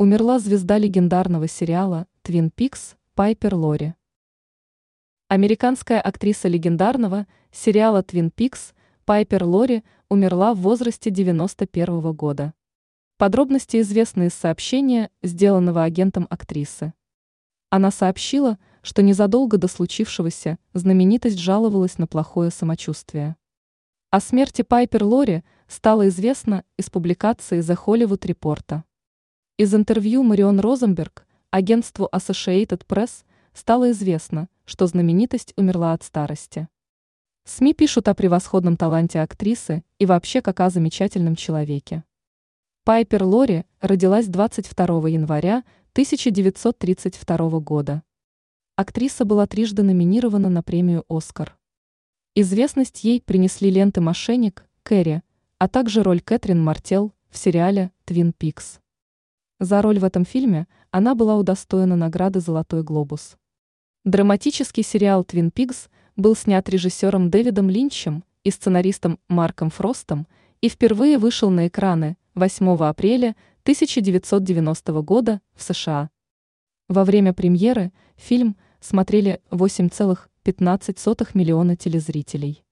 Умерла звезда легендарного сериала «Твин Пикс» Пайпер Лори. Американская актриса легендарного сериала «Твин Пикс» Пайпер Лори умерла в возрасте 91 года. Подробности известны из сообщения, сделанного агентом актрисы. Она сообщила, что незадолго до случившегося знаменитость жаловалась на плохое самочувствие. О смерти Пайпер Лори стало известно из публикации The Hollywood Report. Из интервью Марион Розенберг агентству Associated Press стало известно, что знаменитость умерла от старости. СМИ пишут о превосходном таланте актрисы и вообще как о замечательном человеке. Пайпер Лори родилась 22 января 1932 года. Актриса была трижды номинирована на премию «Оскар». Известность ей принесли ленты «Мошенник», «Кэрри», а также роль Кэтрин Мартел в сериале «Твин Пикс». За роль в этом фильме она была удостоена награды «Золотой глобус». Драматический сериал «Твин Пигс» был снят режиссером Дэвидом Линчем и сценаристом Марком Фростом и впервые вышел на экраны 8 апреля 1990 года в США. Во время премьеры фильм смотрели 8,15 миллиона телезрителей.